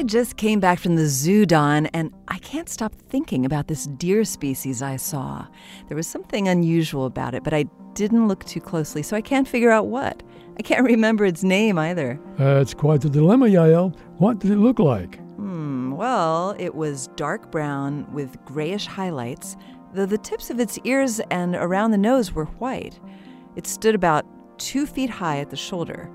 I just came back from the zoo, Don, and I can't stop thinking about this deer species I saw. There was something unusual about it, but I didn't look too closely, so I can't figure out what. I can't remember its name either. That's quite the dilemma, Yael. What did it look like? Hmm, well, it was dark brown with grayish highlights, though the tips of its ears and around the nose were white. It stood about two feet high at the shoulder.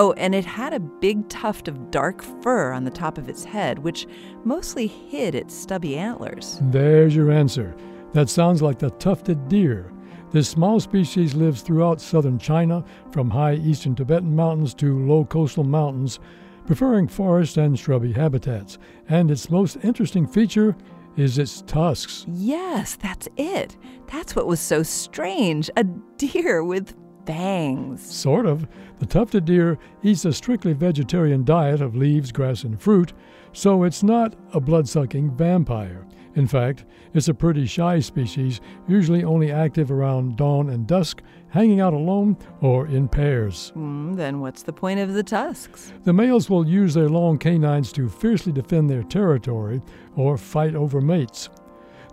Oh, and it had a big tuft of dark fur on the top of its head, which mostly hid its stubby antlers. There's your answer. That sounds like the tufted deer. This small species lives throughout southern China, from high eastern Tibetan mountains to low coastal mountains, preferring forest and shrubby habitats. And its most interesting feature is its tusks. Yes, that's it. That's what was so strange. A deer with fangs. Sort of. The tufted deer eats a strictly vegetarian diet of leaves, grass, and fruit, so it's not a blood sucking vampire. In fact, it's a pretty shy species, usually only active around dawn and dusk, hanging out alone or in pairs. Mm, then what's the point of the tusks? The males will use their long canines to fiercely defend their territory or fight over mates.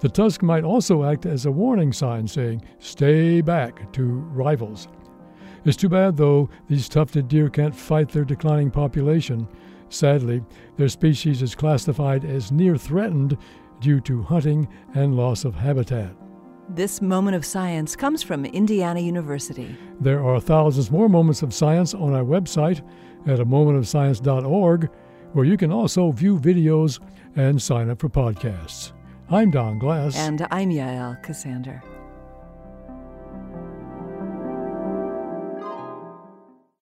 The tusk might also act as a warning sign saying, stay back to rivals. It's too bad, though, these tufted deer can't fight their declining population. Sadly, their species is classified as near threatened due to hunting and loss of habitat. This moment of science comes from Indiana University. There are thousands more moments of science on our website at a momentofscience.org, where you can also view videos and sign up for podcasts. I'm Don Glass. And I'm Yael Ksander.